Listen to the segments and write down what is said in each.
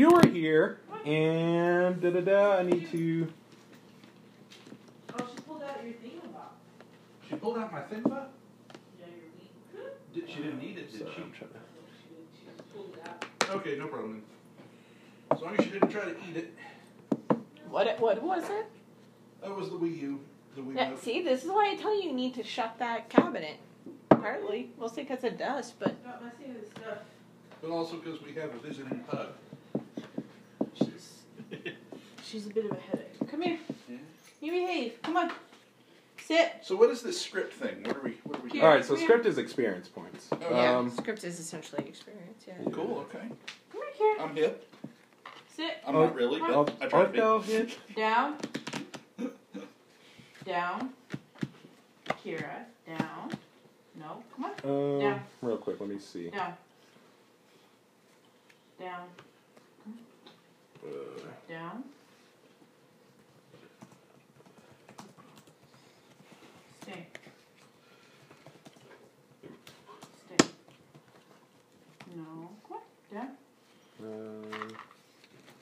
You were here, and da da da. I need to. Oh, she pulled out your thing about. She pulled out my thing bot? Yeah, your. Did, she didn't need it, did Sorry, she? I'm trying to- She just pulled it out. Okay, no problem. As long as she didn't try to eat it. What what was it? That was the Wii U. The Wii Yeah, see, this is why I tell you you need to shut that cabinet. Partly, we'll because of dust, but Got messy with stuff. But also because we have a visiting pug. She's she's a bit of a headache. Come here. Yeah. You behave. Come on. Sit. So what is this script thing? What are we? What are we? Here. All right, so come script is experience points. Oh, yeah, Um, script is essentially experience. Yeah. Cool. Okay. Come here, I'm hip. Sit. I'm Oh, not really, I'll, but I try I'll to be. go. Down. Down. Kira. Down. No. Come on. Um, Yeah. Real quick, let me see. Down. Down. Uh, Down. Stay. Stay. No. Come. Down. um,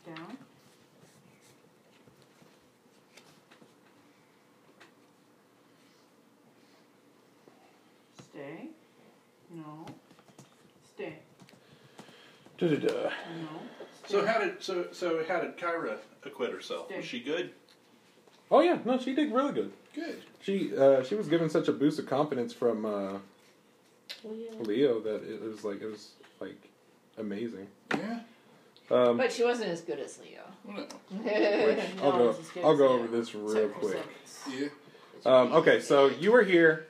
Down. Stay. No. Stay. da da da. No. So how did so so how did Kyra acquit herself? Was she good? Oh yeah, no, she did really good. Good. She uh, she was given such a boost of confidence from uh, Leo that it was like it was like amazing. Yeah. Um, But she wasn't as good as Leo. Well, which I'll No, go it's as good I'll go over this real Except quick. seconds. yeah. Um, okay, so you were here.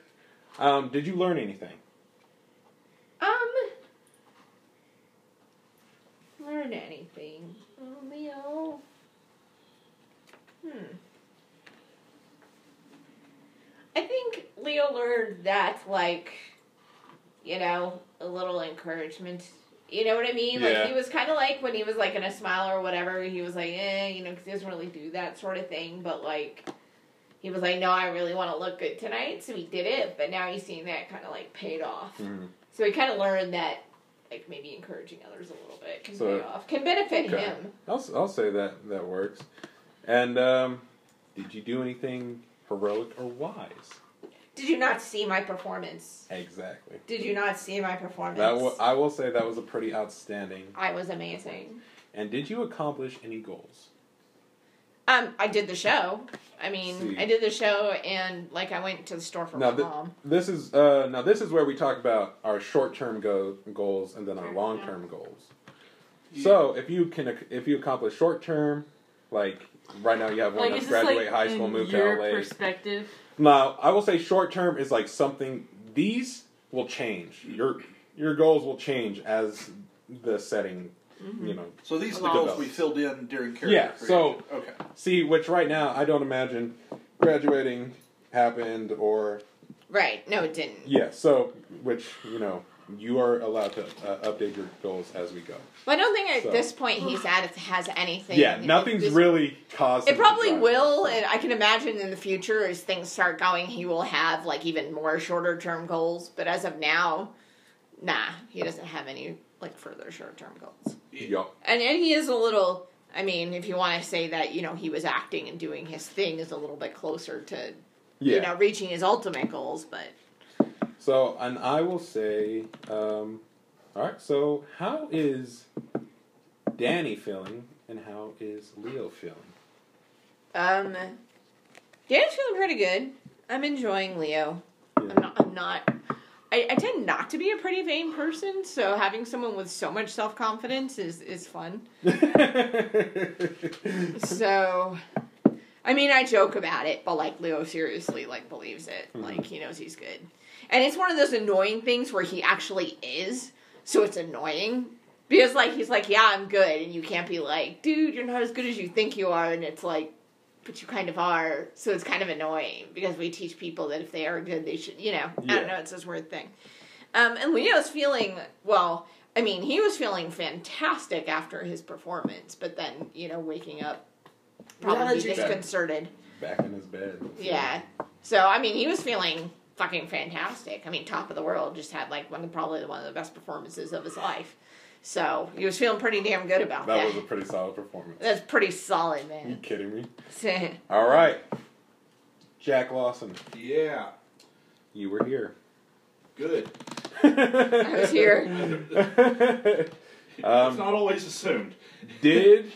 Um, did you learn anything? Um, learn anything? Oh, Leo. Hmm. I think Leo learned that, like, you know, a little encouragement. You know what I mean? Like he was kind of like when he was like in a smile or whatever. He was like, eh, you know, 'cause he doesn't really do that sort of thing. But like, he was like, no, I really want to look good tonight, so he did it. But now he's seeing that kind of like paid off. Mhm. So he kind of learned that, like maybe encouraging others a little bit can So- pay off, can benefit Okay. him. I'll I'll say that that works. And um, did you do anything heroic or wise? Did you not see my performance? Exactly. Did you not see my performance? That wa- I will say that was a pretty outstanding. I was amazing. And did you accomplish any goals? Um, I did the show. I mean, See. I did the show, and like I went to the store for Now my the- mom. This is uh, now this is where we talk about our short-term go- goals and then our long-term goals. So if you can ac- if you accomplish short-term, like right now you have one Like, that's graduate like high school, move to LA. perspective? Now, I will say short term is like something these will change. Your your goals will change as the setting, mm-hmm. you know. So these are the goals we filled in during character Yeah, so- okay. See, which right now I don't imagine graduating happened or Right? No, it didn't. yeah. So which you know you are allowed to uh, update your goals as we go. Well, I don't think at So- this point he's at it has anything. Yeah, nothing's This- really caused. It probably will, and I can imagine in the future as things start going, he will have like even more shorter term goals. But as of now, nah, he doesn't have any like further short term goals. Yup. And and he is a little. I mean, if you want to say that, you know, he was acting and doing his thing is a little bit closer to, Yeah. you know, reaching his ultimate goals. But So, and I will say, um, all right. So, how is Danny feeling, and how is Leo feeling? um, Dan's feeling pretty good. I'm enjoying Leo. Yeah. I'm not. I'm not. I, I tend not to be a pretty vain person, so having someone with so much self confidence is is fun. So, I mean, I joke about it, but like Leo seriously like believes it. Mhm. Like he knows he's good, and it's one of those annoying things where he actually is. So it's annoying because like he's like, yeah, I'm good, and you can't be like, dude, you're not as good as you think you are, and it's like. But you kind of are, so it's kind of annoying because we teach people that if they are good, they should, you know. I don't know, it's this weird thing. Um, and Leo's feeling well. I mean, he was feeling fantastic after his performance, but then you know, waking up probably Lethargy. disconcerted. Back in his bed. Yeah. So I mean, he was feeling fucking fantastic. I mean, top of the world. Just had like one of probably one of the best performances of his life. So he was feeling pretty damn good about that. That was a pretty solid performance. That's pretty solid, man. you man. kidding me? All right, Jack Lawson, Yeah, you were here. good. I was here. it's um, not always assumed. did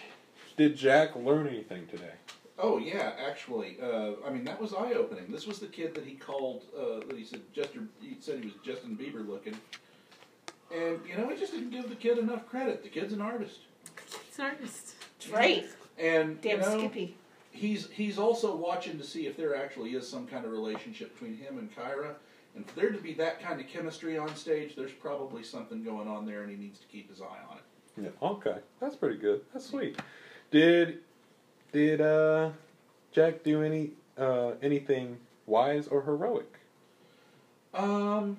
did Jack learn anything today? Oh yeah, actually, uh, I mean that was eye opening. This was the kid that he called. Uh, that he said Justin. He said he was Justin Bieber looking, and you know he just didn't give the kid enough credit. The kid's an artist, It's an artist. Right. and Damn you know, Skippy. he's he's also watching to see if there actually is some kind of relationship between him and Kyra. And for there to be that kind of chemistry on stage, there's probably something going on there, and he needs to keep his eye on it. Yeah. Okay, that's pretty good. That's sweet. Did did uh Jack do any uh anything wise or heroic? Um,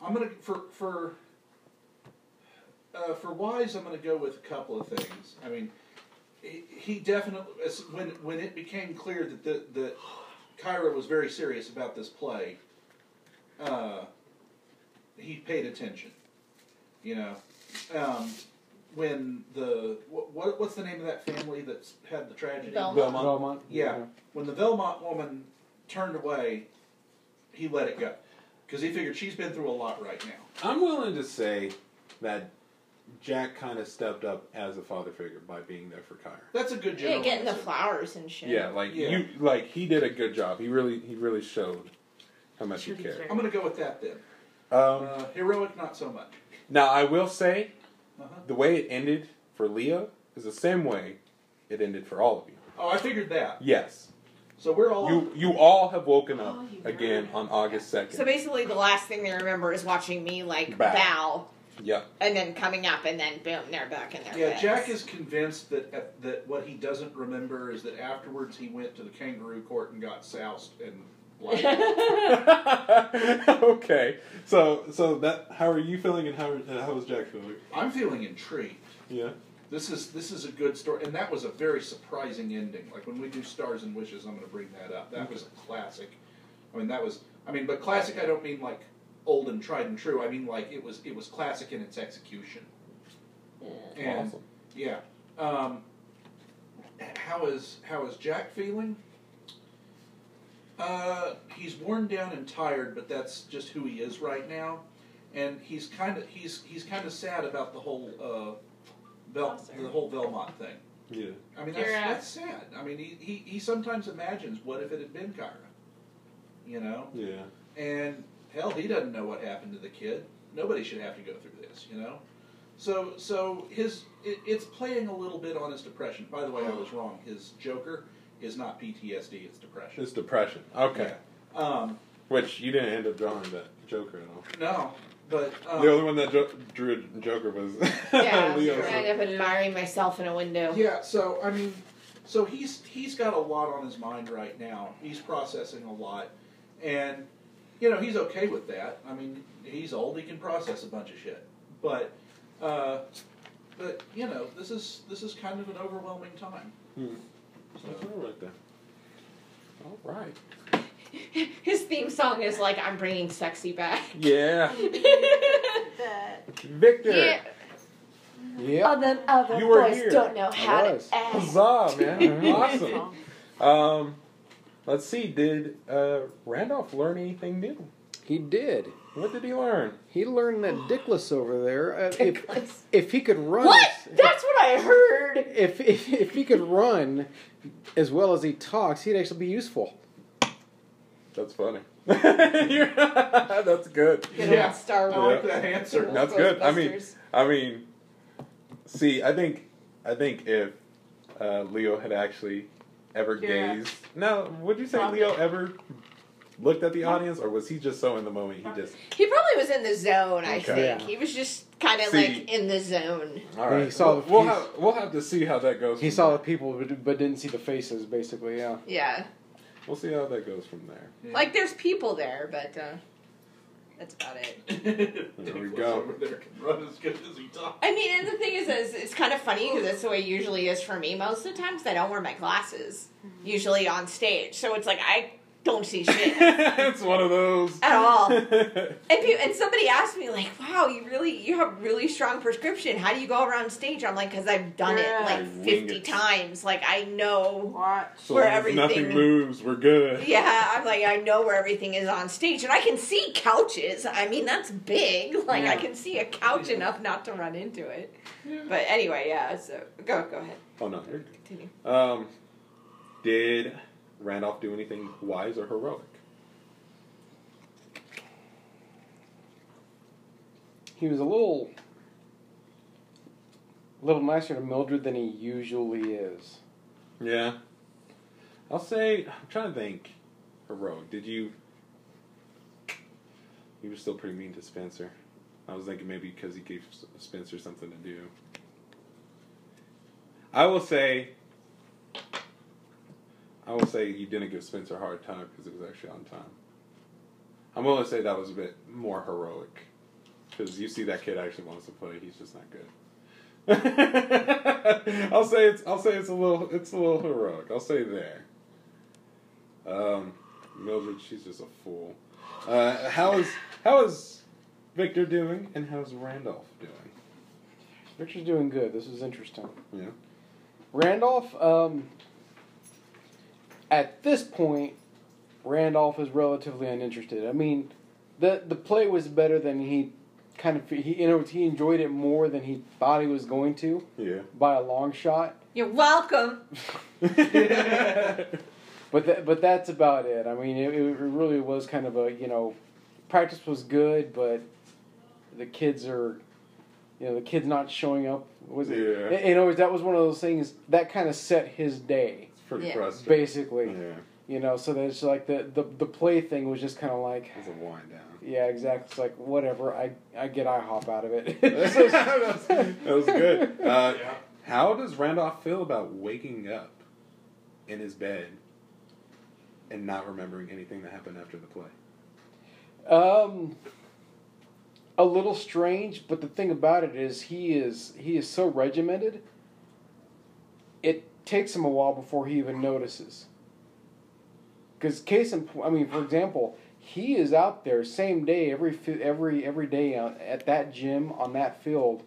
I'm gonna for for uh, for wise. I'm gonna go with a couple of things. I mean, he, definitely when when it became clear that the, that Kyra was very serious about this play. Uh, he paid attention. You know, um, when the what, what what's the name of that family that's had the tragedy? Belmont. Belmont. Belmont. Yeah. When the Belmont woman turned away, he let it go. Because he figured she's been through a lot right now. I'm willing to say that Jack kind of stepped up as a father figure by being there for Kyra. That's a good Yeah, getting the flowers and shit. Yeah, like Yeah. you, like he did a good job. He really, he really showed how much he cared. care? I'm going to go with that then. Um, Uh, heroic, not so much. now I will say, Uh-huh. the way it ended for Leo is the same way it ended for all of you. Oh, I figured that. Yes, So we're all. you you all have woken up Oh, you again on August second. So basically, the last thing they remember is watching me like Bow. bow, Yep. and then coming up, and then boom, they're back in their yeah, beds. Jack is convinced that uh, that what he doesn't remember is that afterwards he went to the kangaroo court and got soused and blinded. okay, so so that how are you feeling and how uh, how Jack feeling? I'm feeling intrigued. Yeah. This is this is a good story, and that was a very surprising ending. Like when we do Stars and Wishes, I'm going to bring that up. That was a classic. I mean, that was. I mean, but classic. I don't mean like old and tried and true. I mean like it was it was classic in its execution. And Awesome. yeah, um, how is how is Jack feeling? Uh, he's worn down and tired, but that's just who he is right now, and he's kind of he's he's kind of sad about the whole uh, Vel- Lost the whole Velmont thing. Yeah. I mean, that's, You're, that's sad. I mean, he, he he sometimes imagines what if it had been Kyra, you know, Yeah. and hell, he doesn't know what happened to the kid. Nobody should have to go through this, you know. So so his it, it's playing a little bit on his depression. By the way, I was wrong. His Joker is not PTSD; it's depression. It's depression. Okay. Yeah. Um, Which you didn't end up drawing that Joker at all. no, but um, the only one that jo- drew a Joker was Yeah, Leo. I end up admiring myself in a window. Yeah, so I mean, so he's he's got a lot on his mind right now. He's processing a lot, and you know he's okay with that. I mean, he's old; he can process a bunch of shit. But, uh, but you know, this is this is kind of an overwhelming time. Hmm. So, That's all right there. All right. His theme song is like, "I'm bringing sexy back." Yeah. Victor. Yeah. Yeah. All them other You boys here. don't know how to was. act. Huzzah, man. awesome. Um, let's see. Did uh, Randolph learn anything new? He did. What did he learn? He learned that Dickless over there, uh, if, Dickless. if he could run, What? as- That's what I heard. if, if if he could run as well as he talks, he'd actually be useful. That's funny. That's good. Good Yeah. old Star I Wars. like that answer. That's good. I mean, I mean, see, I think, I think if uh, Leo had actually ever Yeah. gazed, no, would you say Probably. Leo ever looked at the audience, or was he just so in the moment he just? he probably was in the zone. I Okay. think Yeah. he was just kind of like in the zone. All right, He saw we'll, the- we'll have we'll have to see how that goes. He from saw the people, but, but didn't see the faces. Basically, yeah. Yeah, We'll see how that goes from there. Yeah. like there's people there, but uh, that's about it. There we go. Over there can run as good as he talks. I mean, and the thing is, is it's kind of funny because that's the way it usually is for me. Most of the times, I don't wear my glasses, usually on stage. So it's like I don't see shit it's one of those. at all. And, pe- and somebody asked me like, "Wow, you really you have really strong prescription. How do you go around stage?" I'm like, "Cause I've done Yeah. it like 50 it. times. Like I know." Watch. so where long as nothing everything- moves, we're good. Yeah, I'm like I know where everything is on stage, and I can see couches. I mean, that's big. Like I can see a couch enough not to run into it. But anyway, yeah. So go go ahead. Oh no, you're. Continue. Um, did Randolph do anything wise or heroic? He was a little, a little nicer to Mildred than he usually is. Yeah. I'll say, I'm trying to think. Heroic. Did you. He was still pretty mean to Spencer. I was thinking maybe because he gave Spencer something to do. I will say. I will say you didn't give Spencer a hard time because it was actually on time. I'm willing to say that was a bit more heroic. Because you see that kid actually wants to play, he's just not good. I'll say it's I'll say it's a little it's a little heroic. I'll say there. Um, Mildred, she's just a fool. Uh, how is how is Victor doing, and how's Randolph doing? Victor's doing good. This is interesting. Yeah. Randolph, um, at this point, Randolph is relatively uninterested. I mean, the the play was better than he kind of he you know he enjoyed it more than he thought he was going to Yeah. by a long shot. You're welcome. But that, but that's about it. I mean, it, it really was kind of a you know, practice was good, but the kids are, you know, the kids not showing up was it? Yeah. You know, that was one of those things that kind of set his day, It's pretty Yeah. frustrating. basically. Yeah. You know, so that's like the the the play thing was just kind of like, It's a wind down. yeah, exactly. It's like whatever. I I get IHOP out of it. that was good. Uh, Yeah. How does Randolph feel about waking up in his bed and not remembering anything that happened after the play? Um, a little strange, but the thing about it is he is he is so regimented. It takes him a while before he even notices. Because case in point, I mean, for example, he is out there same day every every every day at that gym on that field,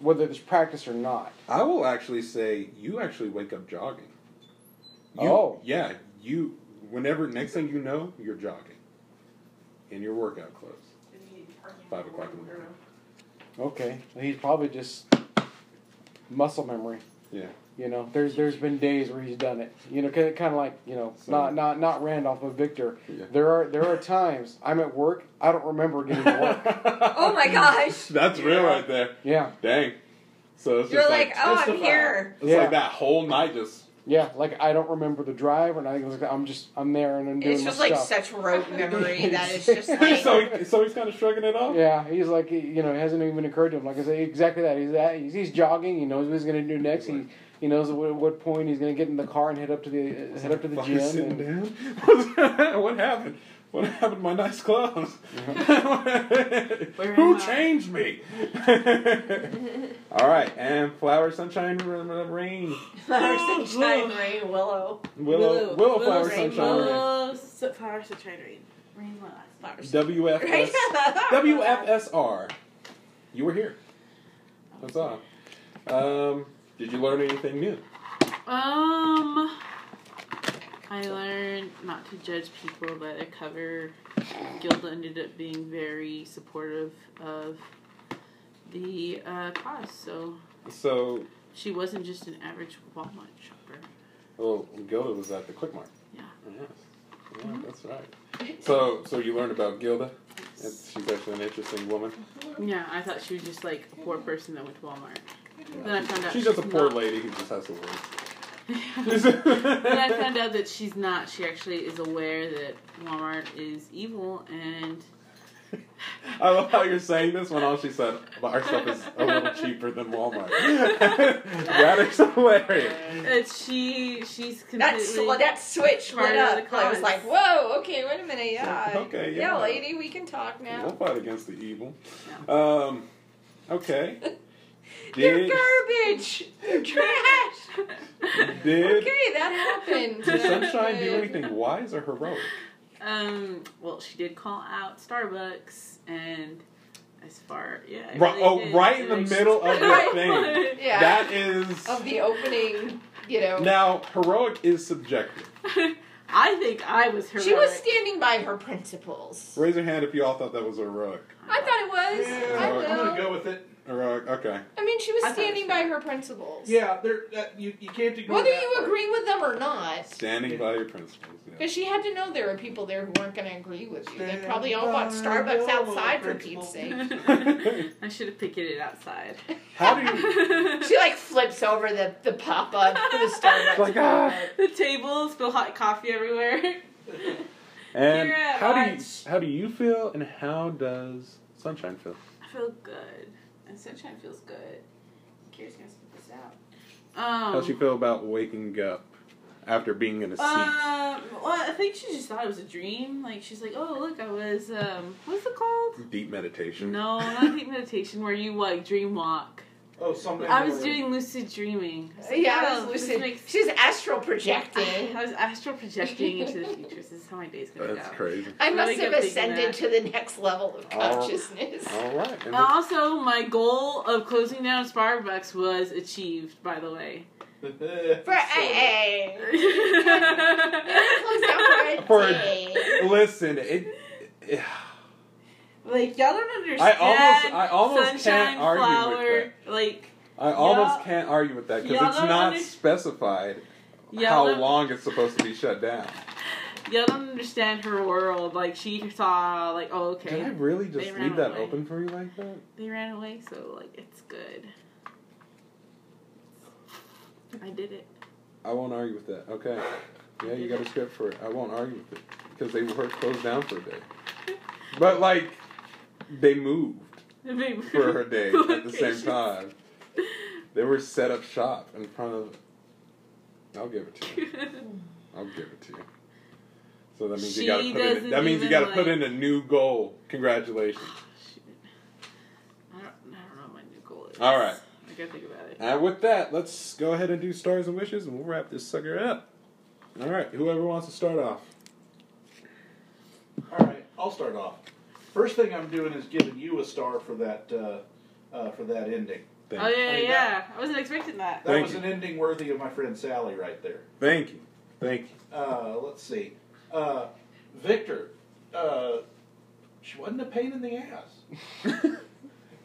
whether there's practice or not. I will actually say you actually wake up jogging. You, Oh. yeah. You whenever next thing you know, you're jogging in your workout clothes. Five o'clock in the morning. Okay, he's probably just muscle memory. Yeah. You know, there's there's been days where he's done it. You know, kind of like you know, So- not not not Randolph, but Victor. Yeah. There are there are times I'm at work, I don't remember getting to work. Oh my gosh. That's real right there. yeah, Dang. So it's You're just like, like, oh, I'm here. it's Yeah. like that whole night just yeah. Like I don't remember the drive or nothing. Like, I'm just I'm there and I'm doing It's my just like stuff. such rote memory that it's just like. so, he, so he's kind of shrugging it off. Yeah, he's like you know, it hasn't even occurred to him. Like I say, exactly that. He's at he's, he's jogging. He knows what he's gonna do next. He he knows at what, what point he's gonna get in the car and head up to the uh, head up to the gym. sitting And, down. what happened? What happened to my nice clothes? Who changed me? All right, and flower, sunshine, r- r- rain, Flower, sunshine, rain, willow. willow, willow, flower, rainbow. sunshine, rain. Su- flower, sunshine, rain. Rain's my last. Flowers. WFS, WFSR. You were here. That's all. Um, did you learn anything new? Um, I learned not to judge people by their cover. Gilda ended up being very supportive of the uh, cause, so So, she wasn't just an average Walmart shopper. well, Gilda was at the Quick Mart. Yeah. Yes. Yeah, that's right. So, so you learned about Gilda. It's, she's actually an interesting woman. Yeah, I thought she was just like a poor person that went to Walmart. Then I found out She's just a poor not. lady who just has to work. then I found out that she's not. She actually is aware that Walmart is evil, and I love how you're saying this when all she said, but our stuff is a little cheaper than Walmart. that is hilarious. that she she's completely. That's well, that switch Part lit up. the I was like, whoa, okay, wait a minute, yeah, Okay, yeah. lady, we can talk now. We'll fight against the evil. Um, okay. You're Did, garbage. You're trash. Did, Okay, that happened. did Sunshine do That anything wise or heroic? Um, well, she did call out Starbucks, and as far yeah, I Right, really oh, did. right in the Like, middle of the Right. thing. Yeah. That is. Of the opening, you know. Now, heroic is subjective. I think I was heroic. She was standing by her principles. Raise your hand if you all thought that was heroic. I thought it was. Yeah, I I'm will. gonna go with it. Heroic, okay. I mean, she was I standing by her principles. Yeah, there. You you can't ignore Whether that you part. agree with them or not. Standing by your principles. Yeah. Because she had to know there were people there who weren't going to agree with you. They probably all bought Starbucks outside for. Pete's sake. I should have picketed outside. How do you. She like flips over the, the pop up for the Starbucks. Like, ah. the table, spill hot coffee everywhere. And Here at how do you how do you feel, and how does Sunshine feel? I feel good, and sunshine feels good. Kira's gonna spit this out. Um, How's she feel about waking up after being in a seat? Um, well, I think she just thought it was a dream. Like she's like, oh look, I was um, what's it called? Deep meditation. No, not deep meditation, where you like dream walk. Oh, something. I was doing lucid dreaming. I was like, Yeah, oh, it was lucid. makes- She's astral projecting. I was astral projecting into the future. This is how my day's gonna That's go. crazy. I must Really have ascended to the next level of All- consciousness. All right. And And also, my goal of closing down Starbucks was achieved. By the way. For AA. For for a- a day. listen, it. it like y'all don't understand. I almost- I almost can't sunshine, argue with flower, Like I almost can't argue with that because it's don't under- specified how long it's supposed to be shut down. y'all don't understand her world. Like she saw, like oh Did okay, I really just leave that away. open for you like that? they ran away, so like it's good. I did it. I won't argue with that. Okay. Yeah, you got a script for it. I won't argue with it because they were closed down for a day. But like, they moved for her day at the same time. They were set up shop in front of. I'll give it to you. I'll give it to you. So that means She you got to put in. That means you got to put in a new goal. Congratulations. Oh, I don't, I don't know what my new goal is. All right. I gotta think about it. And with that, let's go ahead and do stars and wishes, and we'll wrap this sucker up. All right. Whoever wants to start off. All right, I'll start off. First thing I'm doing is giving you a star for that uh, uh, for that ending. Thank Oh yeah, I mean, yeah. I wasn't expecting that. That Thank was you. an ending worthy of my friend Sally right there. Thank you. Thank you. Uh, let's see, uh, Victor. Uh, she wasn't a pain in the ass.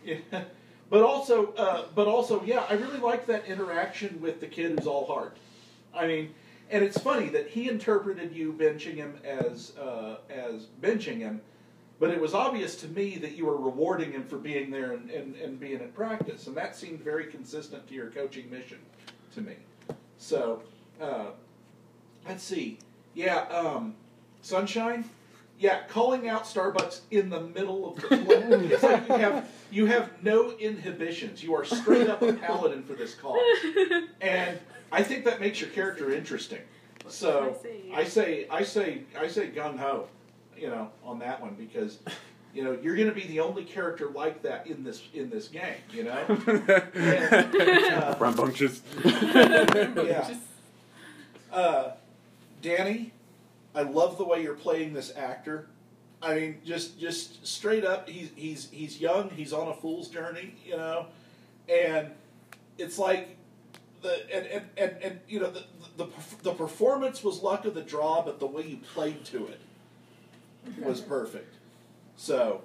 Yeah. But also, uh, but also, yeah, I really like that interaction with the kid who's all heart. I mean, and it's funny that he interpreted you benching him as uh, as benching him, but it was obvious to me that you were rewarding him for being there and, and, and being at practice, and that seemed very consistent to your coaching mission to me. So, uh, let's see, yeah, um, sunshine. Yeah, calling out Starbucks in the middle of the play. it's like you have you have no inhibitions. You are straight up a paladin for this cause, and I think that makes your character interesting. So I say? I say I say I say gung ho, you know, on that one because you know you're going to be the only character like that in this in this game. You know, uh, Rambunctious. yeah. Uh, Danny, I love the way you're playing this actor. I mean, just just straight up, he's he's he's young. He's on a fool's journey, you know, and it's like the and and and, and you know the, the the performance was luck of the draw, but the way you played to it was perfect. So,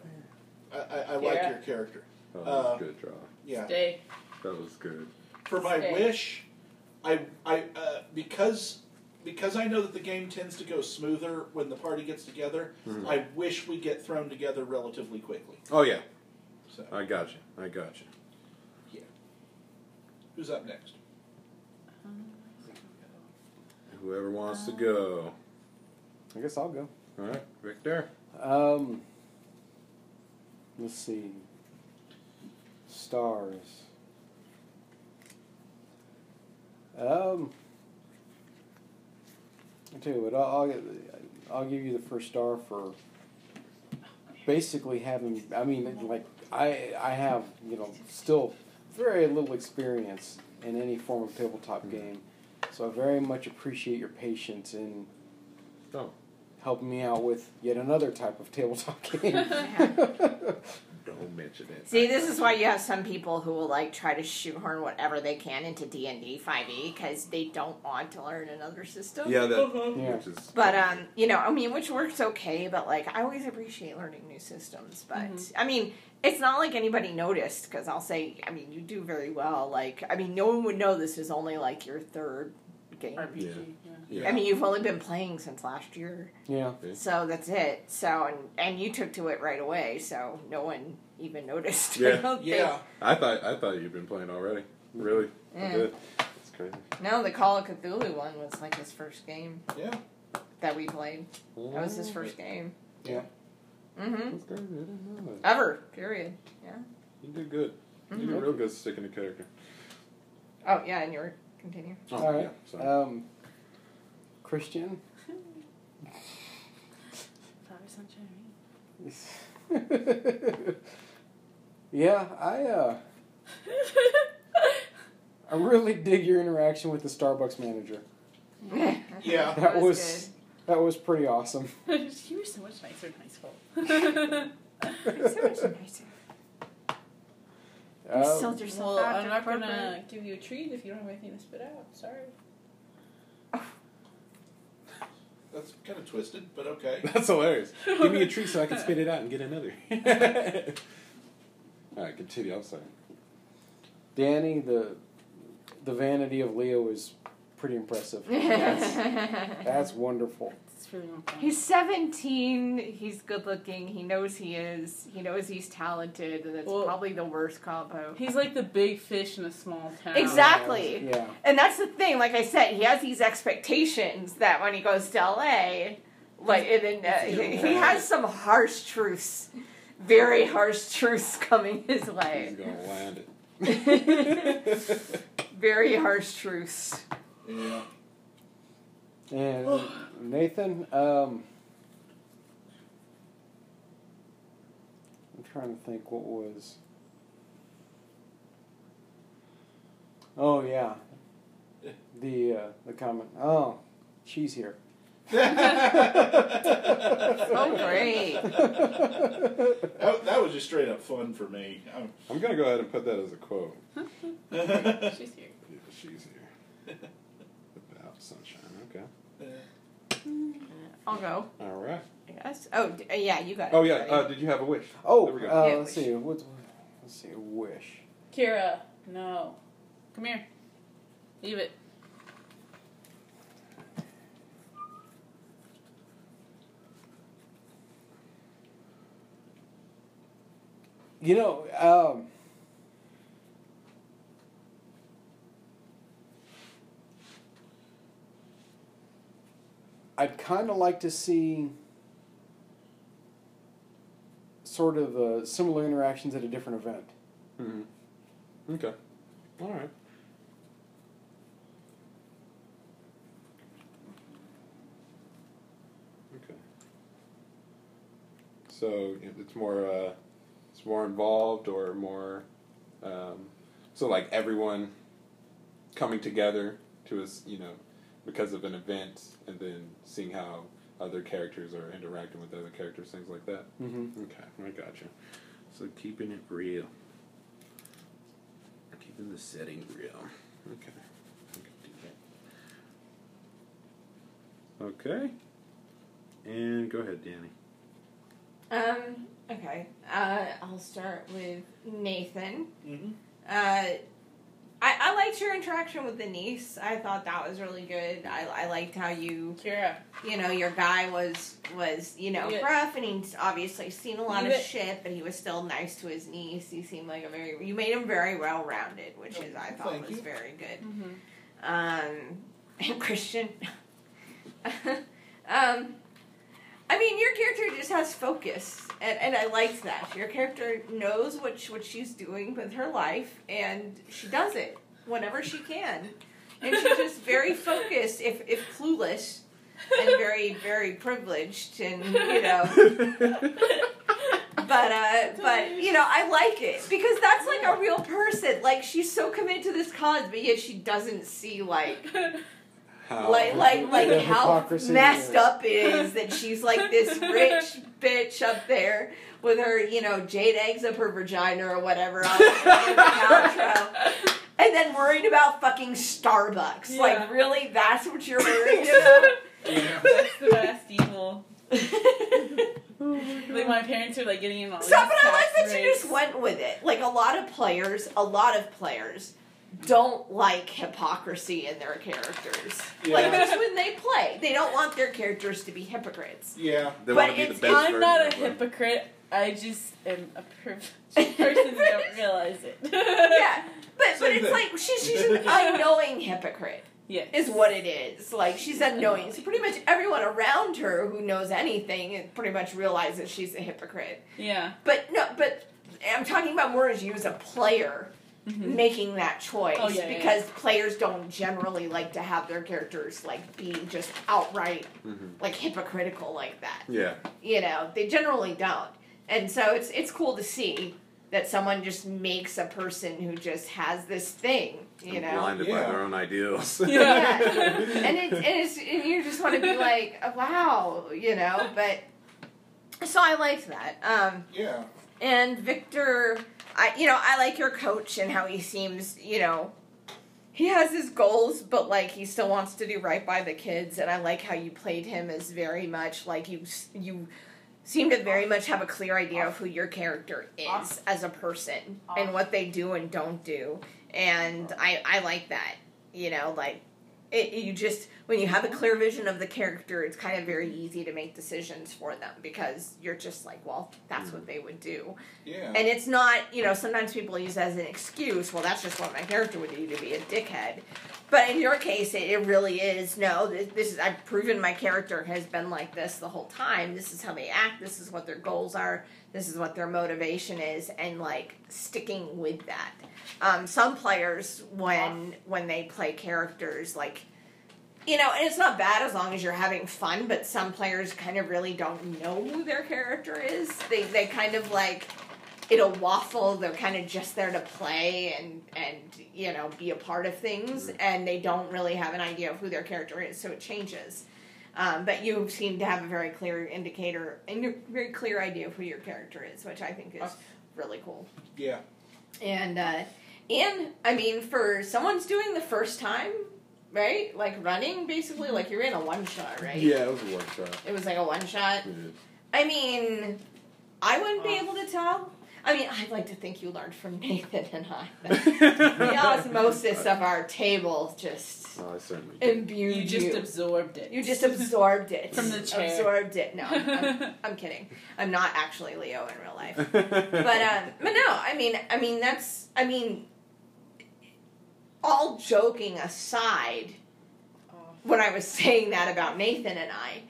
I, I, I like Yeah. your character. That was Uh, a good draw. Yeah. Stay. That was good. For my Stay. wish, I I uh, because because I know that the game tends to go smoother when the party gets together. Mhm. I wish we get thrown together relatively quickly. Oh yeah, So I got you. I got you. who's up next? Whoever wants to go. I guess I'll go. All right, Victor. Um, let's see. Stars. Um, I tell you what, I'll, I'll, I'll give you the first star for basically having. I mean, like I I have you know still very little experience in any form of tabletop game, so So I very much appreciate your patience in Oh. Helping me out with yet another type of tabletop game. Don't mention it. See, this is why you have some people who will like try to shoehorn whatever they can into D and D five E because they don't want to learn another system. Yeah, that. Yeah. Which is. But um, you know, I mean, which works okay. But like, I always appreciate learning new systems. But Mhm. I mean, it's not like anybody noticed because I'll say, I mean, you do very well. Like, I mean, no one would know this is only like your third game. RPG. Yeah. Yeah. Yeah. I mean, you've only been playing since last year, yeah. so that's it. So and and you took to it right away, so no one even noticed. Yeah. don't. Yeah. I thought I thought you'd been playing already. Really? Yeah. Good. That's crazy. No, the Call of Cthulhu one was like his first game Yeah. that we played. That was his first game. Yeah. Mm-hmm. That's crazy. I didn't know that. Ever. Period. Yeah. You did good. You Mhm. did real good sticking to character. Oh yeah, and you're continue. Oh, All right. yeah. Sorry. Um, Christian. Flower sunshine. yeah, I uh, I really dig your interaction with the Starbucks manager. Yeah. That was that was pretty awesome. you were so much nicer in high school. good. so much nicer. You Um, sold yourself well, out I'm to not corporate. gonna give you a treat if you don't have anything to spit out. Sorry. That's kind of twisted, but okay. That's hilarious. Give me a tree so I can spit it out and get another. All right, continue. I'm sorry. Danny, the the vanity of Leo is pretty impressive. That's, that's wonderful. It's really. He's 17. He's good looking. He knows he is. He knows he's talented, and it's Well- probably the worst combo. He's like the big fish in a small town. Exactly. Yeah. And that's the thing. Like I said, he has these expectations that when he goes to LA, like, and then uh, he, he has some harsh truths, very harsh truths coming his way. He's way. gonna land it. Very harsh truths. Yeah. And Nathan, um, I'm trying to think what was. Oh yeah, the uh, the comment. Oh, she's here. Oh, great. That, that was just straight up fun for me. I'm- I'm gonna go ahead and put that as a quote. She's here. Yeah, she's here. Without sunshine. Okay. I'll go. All right. I guess. Oh, d- uh, yeah, you got it. Oh yeah. buddy. Uh, did you have a wish? Oh, There we go. uh, Yeah, let's see. What, let's see. A wish. Kira, no. Come here. Leave it. You know, um, I'd kind of like to see sort of uh, similar interactions at a different event. Mm-hmm. Okay. All right. Okay. So it's more uh, it's more involved or more um, so like everyone coming together to us you know because of an event and then seeing how other characters are interacting with other characters things like that. Mm-hmm. Okay, I got you. So keeping it real. Keeping the setting real. Okay. I can do that. Okay. And go ahead, Danny. Um. Okay. Uh, I'll start with Nathan. Mhm. Uh, I, liked your interaction with the niece. I thought that was really good. I, I liked how you, you know, your guy was was you know Yeah. rough, and he's obviously seen a lot You of bet- shit, but he was still nice to his niece. He seemed like a very you made him very well rounded, which is I thought Thank was you. very good. Mm-hmm. Um, and Christian. um, I mean, your character just has focus, and, and I liked that. Your character knows what sh- what she's doing with her life, and she does it whenever she can, and she's just very focused, if if clueless, and very very privileged, and you know. But uh, but you know, I like it because that's like a real person. Like she's so committed to this cause, but yet she doesn't see like How? like like like how messed up it is that she's like this rich bitch up there with her you know jade eggs up her vagina or whatever on the outro. And then worried about fucking Starbucks. Yeah. Like, really? That's what you're worried about? Yeah. That's the last evil. Oh like my parents are like getting in all Stop these it! I like tax that you just went with it. Like a lot of players, a lot of players don't like hypocrisy in their characters. Like that's when they play. They don't want their characters to be hypocrites. Yeah. They But want to be the it's- best I'm not a hypocrite. I just am a privileged person who don't realize it. Yeah. But but it's thing. like she's she's an unknowing hypocrite. Yes. Is what it is. Like she's unknowing. So pretty much everyone around her who knows anything pretty much realizes she's a hypocrite. Yeah. But no, but I'm talking about more as you as a player Mhm. making that choice Oh, yeah, yeah, because players don't generally like to have their characters like be just outright Mhm. like hypocritical like that. Yeah. You know, they generally don't. And so it's it's cool to see that someone just makes a person who just has this thing, you I'm know. blinded by their own ideals. Yeah. and it's and it's and you just want to be like, wow, you know, but so I liked that. Um Yeah. and Victor, I you know I like your coach and how he seems. You know, he has his goals, but like he still wants to do right by the kids. And I like how you played him as very much like you you seem to very much have a clear idea of who your character is as a person and what they do and don't do. And I I like that. You know, like it, you just when you have a clear vision of the character, it's kind of very easy to make decisions for them because you're just like, well, that's what mm. they would do. Yeah. And it's not, you know, sometimes people use as an excuse, well, that's just what my character would do to be a dickhead. But in your case, it, it really is no, this, this is, I've proven my character has been like this the whole time. This is how they act, this is what their goals are, this is what their motivation is, and like sticking with that. Um, some players, when when they play characters, like you know, and it's not bad as long as you're having fun, but some players kind of really don't know who their character is. They they kind of like it'll waffle, they're kind of just there to play and and you know, be a part of things and they don't really have an idea of who their character is, so it changes. Um, but you seem to have a very clear indicator and a very clear idea of who your character is, which I think is really cool. yeah. And uh, and I mean, for someone's doing the first time, right? Like running, basically, like you're in a one shot, right? Yeah, it was a one shot. It was like a one shot. Yeah. I mean, I wouldn't be able to tell. I mean, I'd like to think you learned from Nathan and I. But the osmosis of our table just Oh, I certainly did. imbued You you. just absorbed it. You just absorbed it From the chair. Absorbed it. No, I'm, I'm kidding. I'm not actually Leo in real life. but um, but no, I mean, I mean that's, I mean, all joking aside, when I was saying that about Nathan and I,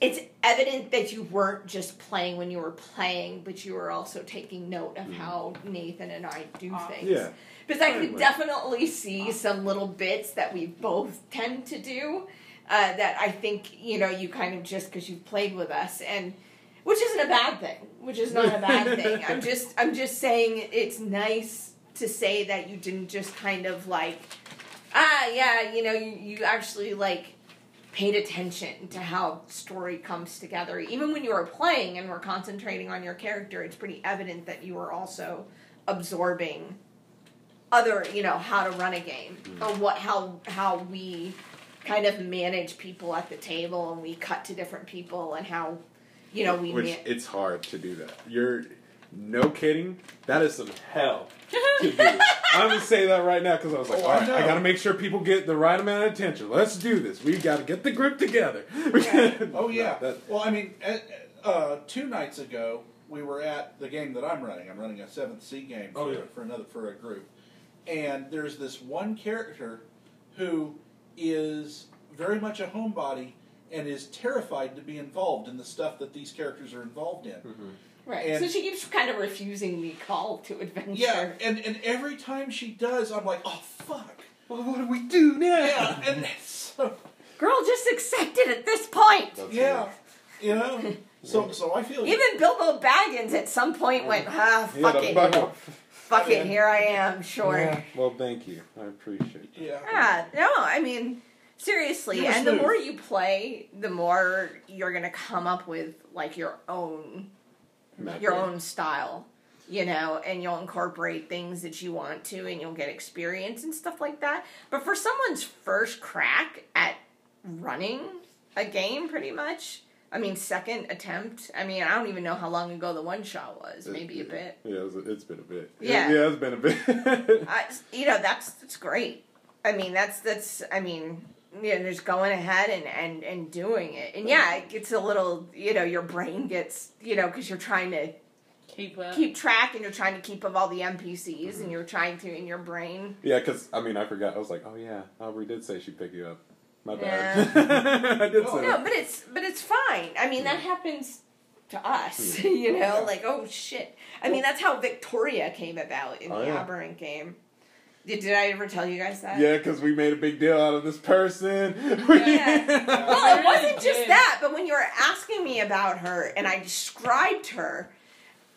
it's evident that you weren't just playing when you were playing, but you were also taking note of how Nathan and I do things. yeah. Because I could definitely see some little bits that we both tend to do uh, that I think, you know, you kind of just because you've played with us and which isn't a bad thing. Which is not a bad thing. I'm just I'm just saying it's nice to say that you didn't just kind of like ah yeah, you know, you, you actually like paid attention to how story comes together. Even when you are playing and were concentrating on your character, it's pretty evident that you are also absorbing other, you know, how to run a game hmm. or what how how we kind of manage people at the table and we cut to different people and how you know we Which man- it's hard to do that. You're no kidding. That is some hell. I'm gonna say that right now because I was like, Oh, all I I, gotta make sure people get the right amount of attention. Let's do this. We gotta get the group together. Oh yeah. Well, I mean, uh, two nights ago we were at the game that I'm running. I'm running a seventh Sea game for, Oh, yeah. for another for a group, and there's this one character who is very much a homebody and is terrified to be involved in the stuff that these characters are involved in. Right. and- so she keeps kind of refusing the call to adventure. Yeah, and and every time she does, I'm like, oh fuck. well, what do we do now? Yeah, and so Girl, just accept it at this point. That's yeah, right. you know. So so I feel Even Bilbo Baggins at some point went, ah, He had fuck it. buckle. Fuck it, here I am, sure. Well, thank you. I appreciate that. yeah. Yeah, no, I mean, Seriously, You were and the more you play, the more you're gonna come up with like your own Your own style, you know, and you'll incorporate things that you want to, and you'll get experience and stuff like that. But for someone's first crack at running a game, pretty much, I mean, second attempt. I mean, I don't even know how long ago the one shot was. Maybe a bit. Yeah, it's, it's been a bit. Yeah. yeah, it's been a bit. I, you know, that's that's great. I mean, that's that's. I mean, you know, just going ahead and and and doing it, and yeah, it gets a little. You know, your brain gets. You know, because you're trying to Keep up. keep track and you're trying to keep of all the NPCs and mm-hmm. you're trying to in your brain. yeah, because I mean, I forgot. I was like, oh yeah, oh, Aubrey did say she'd pick you up. My Yeah. bad. I did say Oh. No, that. but it's but it's fine. I mean, that mm. happens to us. Yeah. Mm. You know, Yeah. like oh shit. I mean, that's how Victoria came about in Oh, the yeah. Aberrant game. Did, did I ever tell you guys that? Yeah, because we made a big deal out of this person. Yeah. Well, it wasn't just that, but when you were asking me about her and I described her,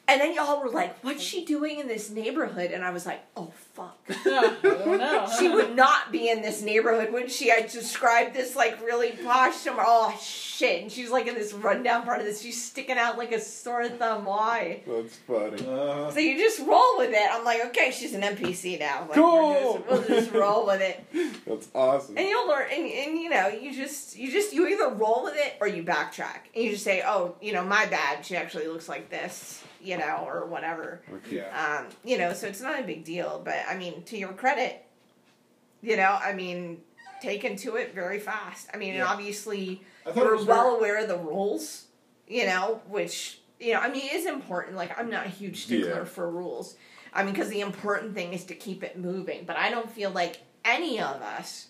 and then y'all were like, "What's she doing in this neighborhood?" And I was like, "Oh fuck." No, I don't know. she would not be in this neighborhood, would she? I described this like really posh somewhere. Oh shit! And she's like in this rundown part of this. She's sticking out like a sore thumb. Why? That's funny. Uh, So you just roll with it. I'm like, okay, she's an NPC now. Like, Cool. We'll just, we'll just roll with it, That's awesome. and you'll learn. And, and you know, you just you just you either roll with it or you backtrack, and you just say, oh, you know, my bad. She actually looks like this, you know, or whatever. yeah. Um, you know, so it's not a big deal. But I mean, to your credit, you know, I mean, taken to it very fast. I mean, and obviously you're well very- aware of the rules. You know, which you know, I mean, is important. Like, I'm not a huge stickler Yeah. for rules. I mean, because the important thing is to keep it moving. But I don't feel like any of us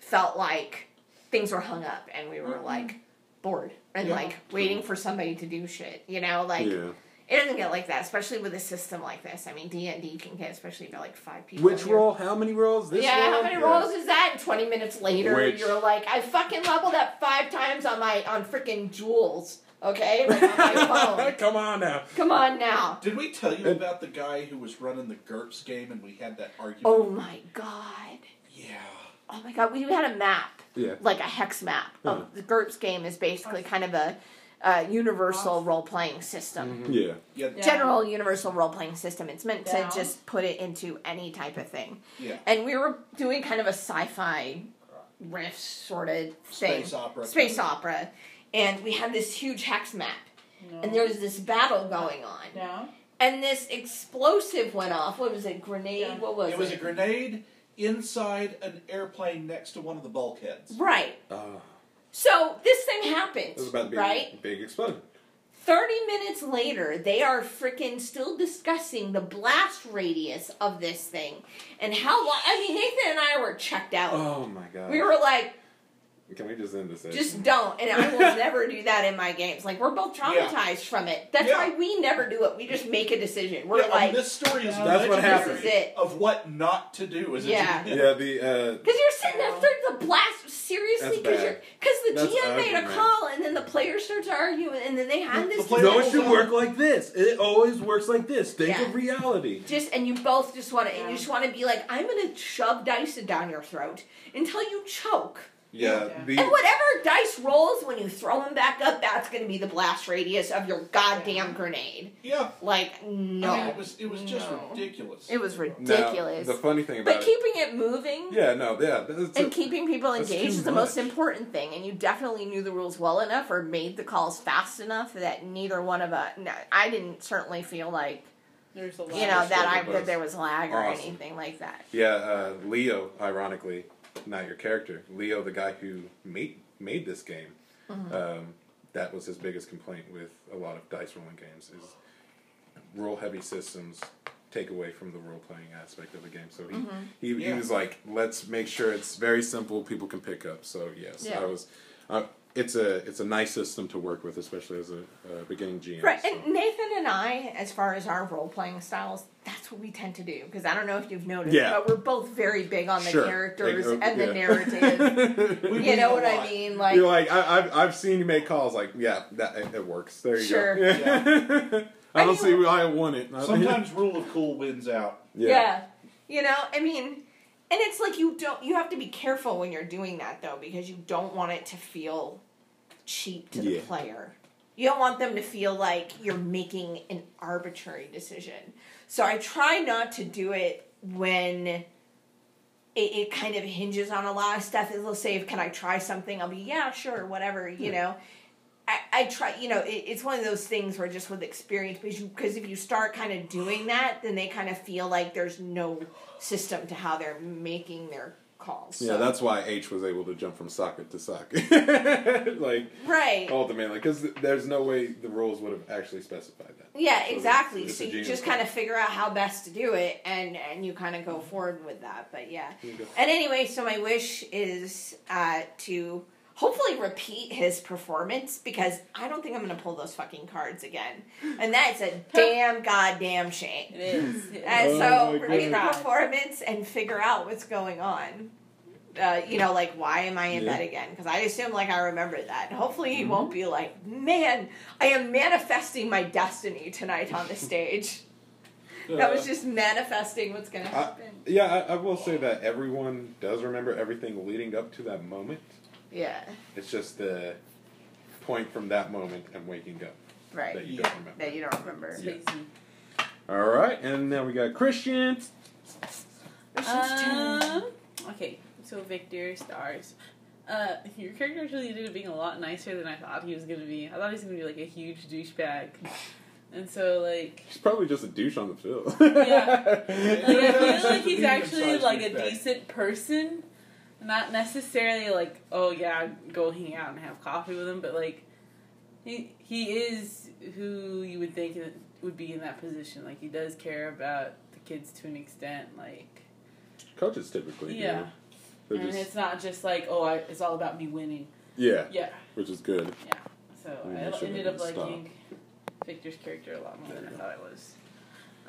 felt like things were hung up and we were like bored and Yeah. like waiting for somebody to do shit. You know, like yeah. It doesn't get like that, especially with a system like this. I mean, D and D can get especially if you're like five people. Which in roll? How many rolls? This yeah, roll? how many Yeah. rolls is that? And Twenty minutes later, Which- you're like, I fucking leveled up five times on my on freaking jewels. Okay, like on my phone. Come on now. Come on now. Did we tell you uh, about the guy who was running the GURPS game and we had that argument? Oh my god. yeah. Oh my god. We had a map, Yeah. like a hex map. Huh. Of the GURPS game is basically kind of a, uh universal role playing system. Yeah. Yeah. Yeah. General universal role playing system. It's meant Yeah. to just put it into any type of thing. Yeah. And we were doing kind of a sci-fi riff sort of thing. Space opera. Space opera. And we had this huge hex map. No. And there was this battle going on. Yeah. And this explosive went off. What was it? Grenade? Yeah. What was it? It was a grenade inside an airplane next to one of the bulkheads. Right. Oh, So this thing happened. it was about to be right? a big explosion. 30 minutes later, they are freaking still discussing the blast radius of this thing and how long. I mean, Nathan and I were checked out. Oh my god. We were like, Can we just end this? just don't. And I will never do that in my games. Like, we're both traumatized from it. That's Yeah. why we never do it. We just make a decision. We're yeah, like, this story is That's what legendary happened. this is it. of what not to do is a Yeah. GM. Yeah. The uh, Because you're sitting there through the blast, seriously, because you're because the That's GM made a ugly, man. call, and then the player starts arguing, and then they had this. the player no, it should work like this. It always works like this. Think Yeah. of reality. just and you both just want to, and you just want to be like, I'm gonna shove dice down your throat until you choke, Yeah. Yeah. The, and whatever dice rolls when you throw them back up, that's gonna be the blast radius of your goddamn grenade. Yeah. Like no, I mean, it was it was just No. ridiculous. it was now, ridiculous. the funny thing about but it. keeping it moving. Yeah. No. Yeah. That's and keeping people engaged is the most important thing and you definitely knew the rules well enough or made the calls fast enough that neither one of us no, i didn't certainly feel like There's a lot. you know that i that there was lag or Awesome. anything like that Yeah, uh, Leo, ironically, not your character. Leo, the guy who made made this game, Mm-hmm. um, that was his biggest complaint with a lot of dice rolling games is rule heavy systems take away from the role playing aspect of the game. So he Mm-hmm. he, he was like, let's make sure it's very simple, people can pick up. So yes, Yeah. I was. Uh, it's a it's a nice system to work with, especially as a uh, beginning GM. right so. and nathan and i as far as our role-playing styles that's what we tend to do because i don't know if you've noticed Yeah. but we're both very big on the Sure. characters Like, uh, and the narrative you know a what i mean like You're like I, I've I've seen you make calls like yeah that it, it works. There you Sure. go. Yeah. I I don't mean, see why I won it. Sometimes rule of cool wins out. Yeah. You know, I mean, And it's like you don't you have to be careful when you're doing that though because you don't want it to feel cheap to the Yeah. player. You don't want them to feel like you're making an arbitrary decision. So I try not to do it when it, it kind of hinges on a lot of stuff. It'll say, "Can I try something?" I'll be, "Yeah, sure, whatever." You hmm. know, I, I try. You know, it, it's one of those things where just with experience, because you because if you start kind of doing that, then they kind of feel like there's no system to how they're making their calls. Yeah, So- that's why H was able to jump from socket to socket. like, right. ultimately, because there's no way the rules would have actually specified that. Yeah, So exactly. it's- it's So you just kind of figure out how best to do it, and and you kind of go forward with that. But yeah. There you go. And anyway, so my wish is uh, to hopefully repeat his performance because I don't think I'm going to pull those fucking cards again, and that's a damn goddamn shame. It is. And Oh so my repeat the performance and figure out what's going on. Uh, you know, like why am I in Yeah. bed again? Because I assume like I remember that. Hopefully he won't be like, man, I am manifesting my destiny tonight on the stage. that was just manifesting what's gonna I- happen. Yeah, I, I will say that everyone does remember everything leading up to that moment. Yeah, It's just the point from that moment and waking up that right. you Yeah. don't remember. That you don't remember. It's crazy. All right, and now we got Christian. Um, okay, so Victor stars. Uh, your character actually ended up being a lot nicer than I thought he was gonna be. I thought he was gonna be like a huge douchebag, and so like, He's probably just a douche on the field. Yeah. like I feel like he's actually like a decent person, not necessarily like oh yeah, go hang out and have coffee with him, but like he he is who you would think would be in that position. Like he does care about the kids to an extent, like. Coaches typically. Yeah. And just- it's not just like, oh, I, it's all about me winning. yeah, Yeah. which is good. Yeah. So I I ended up liking Victor's character a lot more than I thought I was.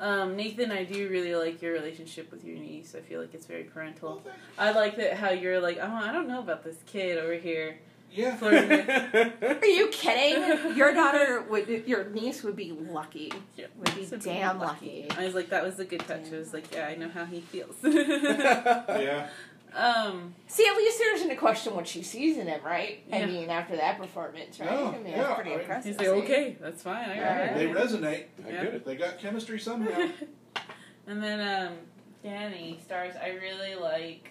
Um, Nathan, I do really like your relationship with your niece. I feel like it's very parental. I like that how you're like, oh, I don't know about this kid over here. Yeah. With. Are you kidding? Your daughter would, your niece would be lucky. Yeah. Would be So damn lucky. I was like, that was a good touch. I was like, yeah, I know how he feels. Yeah. um, See, at least there isn't a question what she sees in him, right? I mean, after that performance, right? No, I mean, yeah, that's pretty I mean- impressive. he's like, okay, that's fine. I got it. They resonate. I Yeah. get it. They got chemistry somehow. and then um, Danny stars. I really like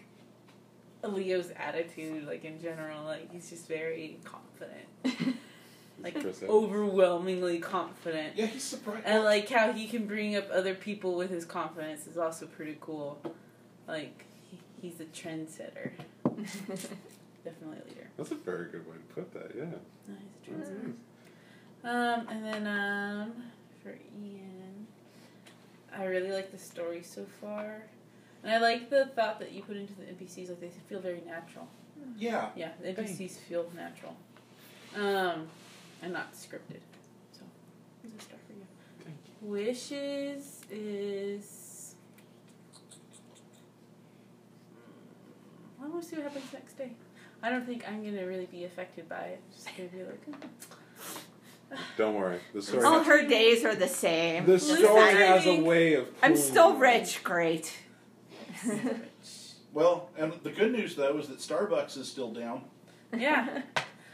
Leo's attitude, like in general. Like he's just very confident, like overwhelmingly confident. Yeah, he's surprised. And like how he can bring up other people with his confidence is also pretty cool. Like he, he's a trendsetter, definitely a leader. That's a very good way to put that. Yeah. No, he's a trendsetter. Um, and then um, for Ian, I really like the story so far, and I like the thought that you put into the NPCs. Like they feel very natural. yeah. Yeah, the NPCs feel natural, um, and not scripted. So, it's a star for you. Thank you. Wishes is. Hmm, I want to see what happens next day. I don't think I'm gonna really be affected by it. Just gonna be like, "Hmm." Don't worry. The story. All her days are the same. the story has a way of. I'm still you. rich. Great. Well, and the good news though is that Starbucks is still down. yeah,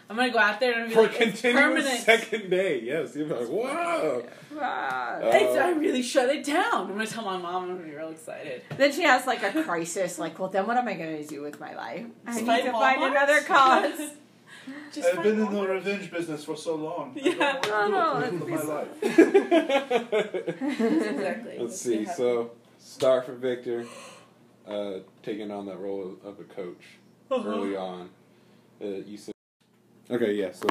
I'm gonna go out there and be For a like, it's continuous permanent. second day. Yes, you're like, wow. It's, I Uh, really shut it down. I'm gonna tell my mom. I'm gonna be real excited. Then she has like a crisis. Like, well, then what am I going to do with my life? I Just need find to find Walmart? another cause. Just I've find been in Walmart. the revenge business for so long. Yeah. I don't know what to Oh, do with my life. exactly. Let's see. So, star for Victor, uh, taking on that role of, of a coach early on. Uh, you said. Okay, yeah. So,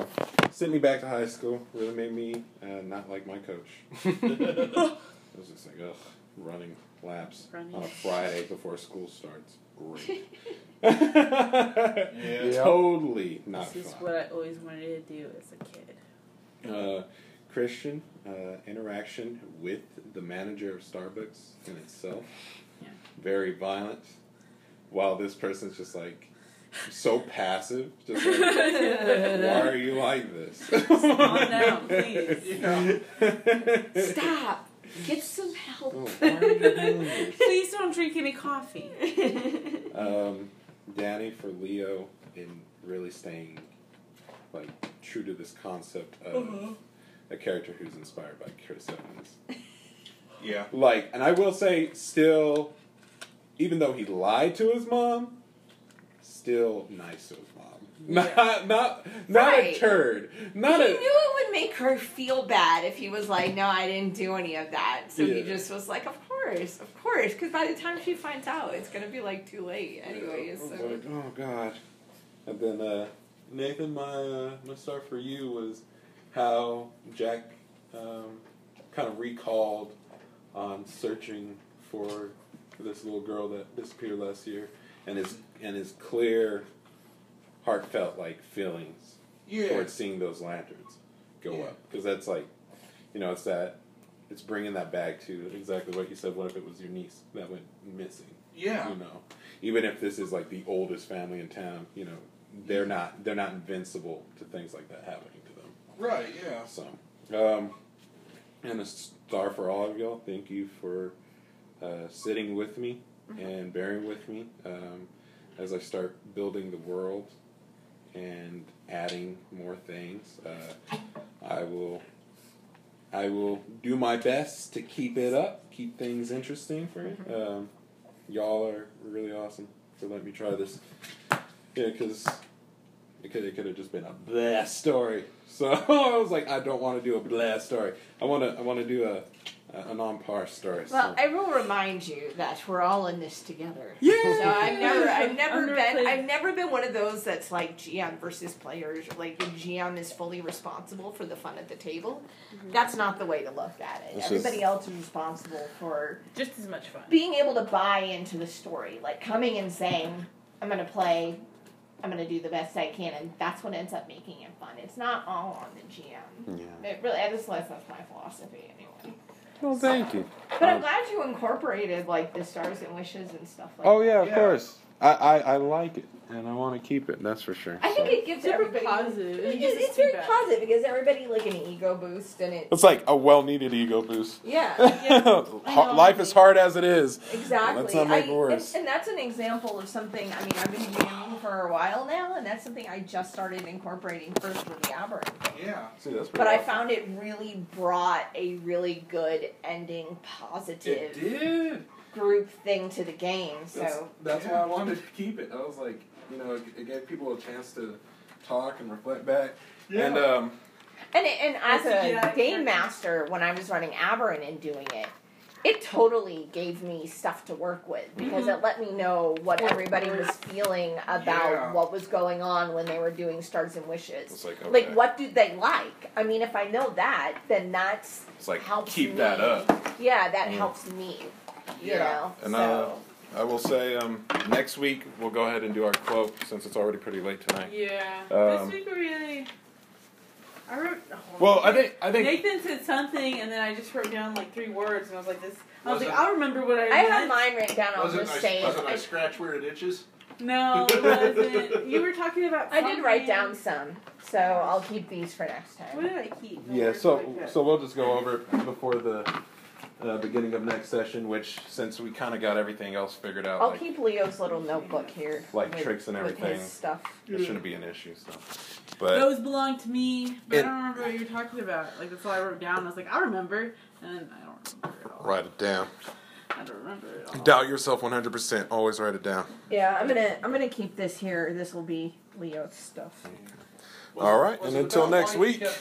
sent me back to high school. Really made me uh, not like my coach. it was just like, ugh, running laps Running. on a Friday before school starts. Great. Yeah. Totally not This is fun. what I always wanted to do as a kid. Uh, Christian uh, interaction with the manager of Starbucks in itself. Yeah. Very violent. While this person's just like so passive, just like, why are you like this? Calm down, please. Yeah. Stop. Get some help. Oh, why are you doing this? Please don't drink any coffee. Um, Danny for Leo in really staying like true to this concept of a character who's inspired by Chris Evans. Yeah. Like, and I will say, still, even though he lied to his mom, still nice to his mom. Not, not, not a turd. Not he a. knew it would make her feel bad if he was like, "No, I didn't do any of that." So he just was like, "Of course, of course," because by the time she finds out, it's gonna be like too late, anyways. Was So. like, oh god. And then uh, Nathan, my uh, my star for you was how Jack um, kind of recalled on searching for this little girl that disappeared last year, and his and his clear, heartfelt like feelings Yeah. towards seeing those lanterns go Yeah. up because that's like, you know, it's that. It's bringing that back to exactly what you said. What if it was your niece that went missing? Yeah. you know even if this is like the oldest family in town you know they're not they're not invincible to things like that happening to them Right. Yeah. so um and a star for all of y'all thank you for uh, sitting with me and bearing with me um, as i start building the world and adding more things uh, i will i will do my best to keep it up keep things interesting for you um, y'all are really awesome for letting me try this. Yeah, because it could it could have just been a blast story. So I was like, I don't want to do a blast story. I want to I want to do a a, a non par story. Well, so. I will remind you that we're all in this together. Yeah. So I've never, I've never been, Underplayed. I've never been one of those that's like GM versus players. Like the GM is fully responsible for the fun at the table. Mm-hmm. That's not the way to look at it. It's Everybody just- else is responsible for Just as much fun. being able to buy into the story, like coming and saying, "I'm going to play." I'm gonna do the best I can, and that's what ends up making it fun. It's not all on the GM. yeah. It really, I just list, that's my philosophy anyway. Well, thank you. But I'm glad you incorporated like the stars and wishes and stuff like Oh that. yeah, of Yeah. course. I, I, I like it, and I want to keep it. That's for sure. I think So- it gives Super everybody positive. It It, gives it's very feedback. positive because everybody like an ego boost and it. it's like a well needed ego boost. Yeah, Har- Life is hard as it is. exactly. Let's not make I- it worse. And, and that's an example of something. I mean, I've been DMing for a while now, and that's something I just started incorporating first with the Aberrant thing. Yeah. See, that's pretty But I found it really brought a really good ending, positive It did. Group thing to the game. So That's, that's why I wanted to keep it. I was like, you know, it, it gave people a chance to talk and reflect back. Yeah. And um, And it, and as a game master, when I was running Aberrant and doing it, it totally gave me stuff to work with because it let me know what everybody was feeling about Yeah. what was going on when they were doing Stars and Wishes. it's like okay. Like, what do they like? I mean, if I know that, then that's It's like helps keep me. that up. Yeah, that Mm. helps me. You Yeah. know, And, so uh, I will say, um, next week we'll go ahead and do our quote since it's already pretty late tonight. Yeah. Um, this week we really. I wrote. oh, Well, I think I think Nathan said something, and then I just wrote down like three words, and I was like, "This." I was Was like, it- "I'll remember what I." I meant. have mine written down. I'll Was it just nice, say was it. it nice scratch where it itches? No, it wasn't. you were talking about. I did write down some, so I'll keep these for next time. What did I keep? No yeah. So like so we'll just go over it before the uh, beginning of next session, which since we kind of got everything else figured out, I'll like keep Leo's little notebook here. Like with- tricks and with everything. his stuff. it shouldn't be an issue. So, but Those belong to me, but It- I don't remember what you were talking about. Like that's all I wrote down. I was like, I remember, and then I don't remember it all. write it down. I don't remember it all. Doubt yourself 100%. Always write it down. Yeah, I'm gonna I'm gonna keep this here. This will be Leo's stuff. All right, and until next week. kept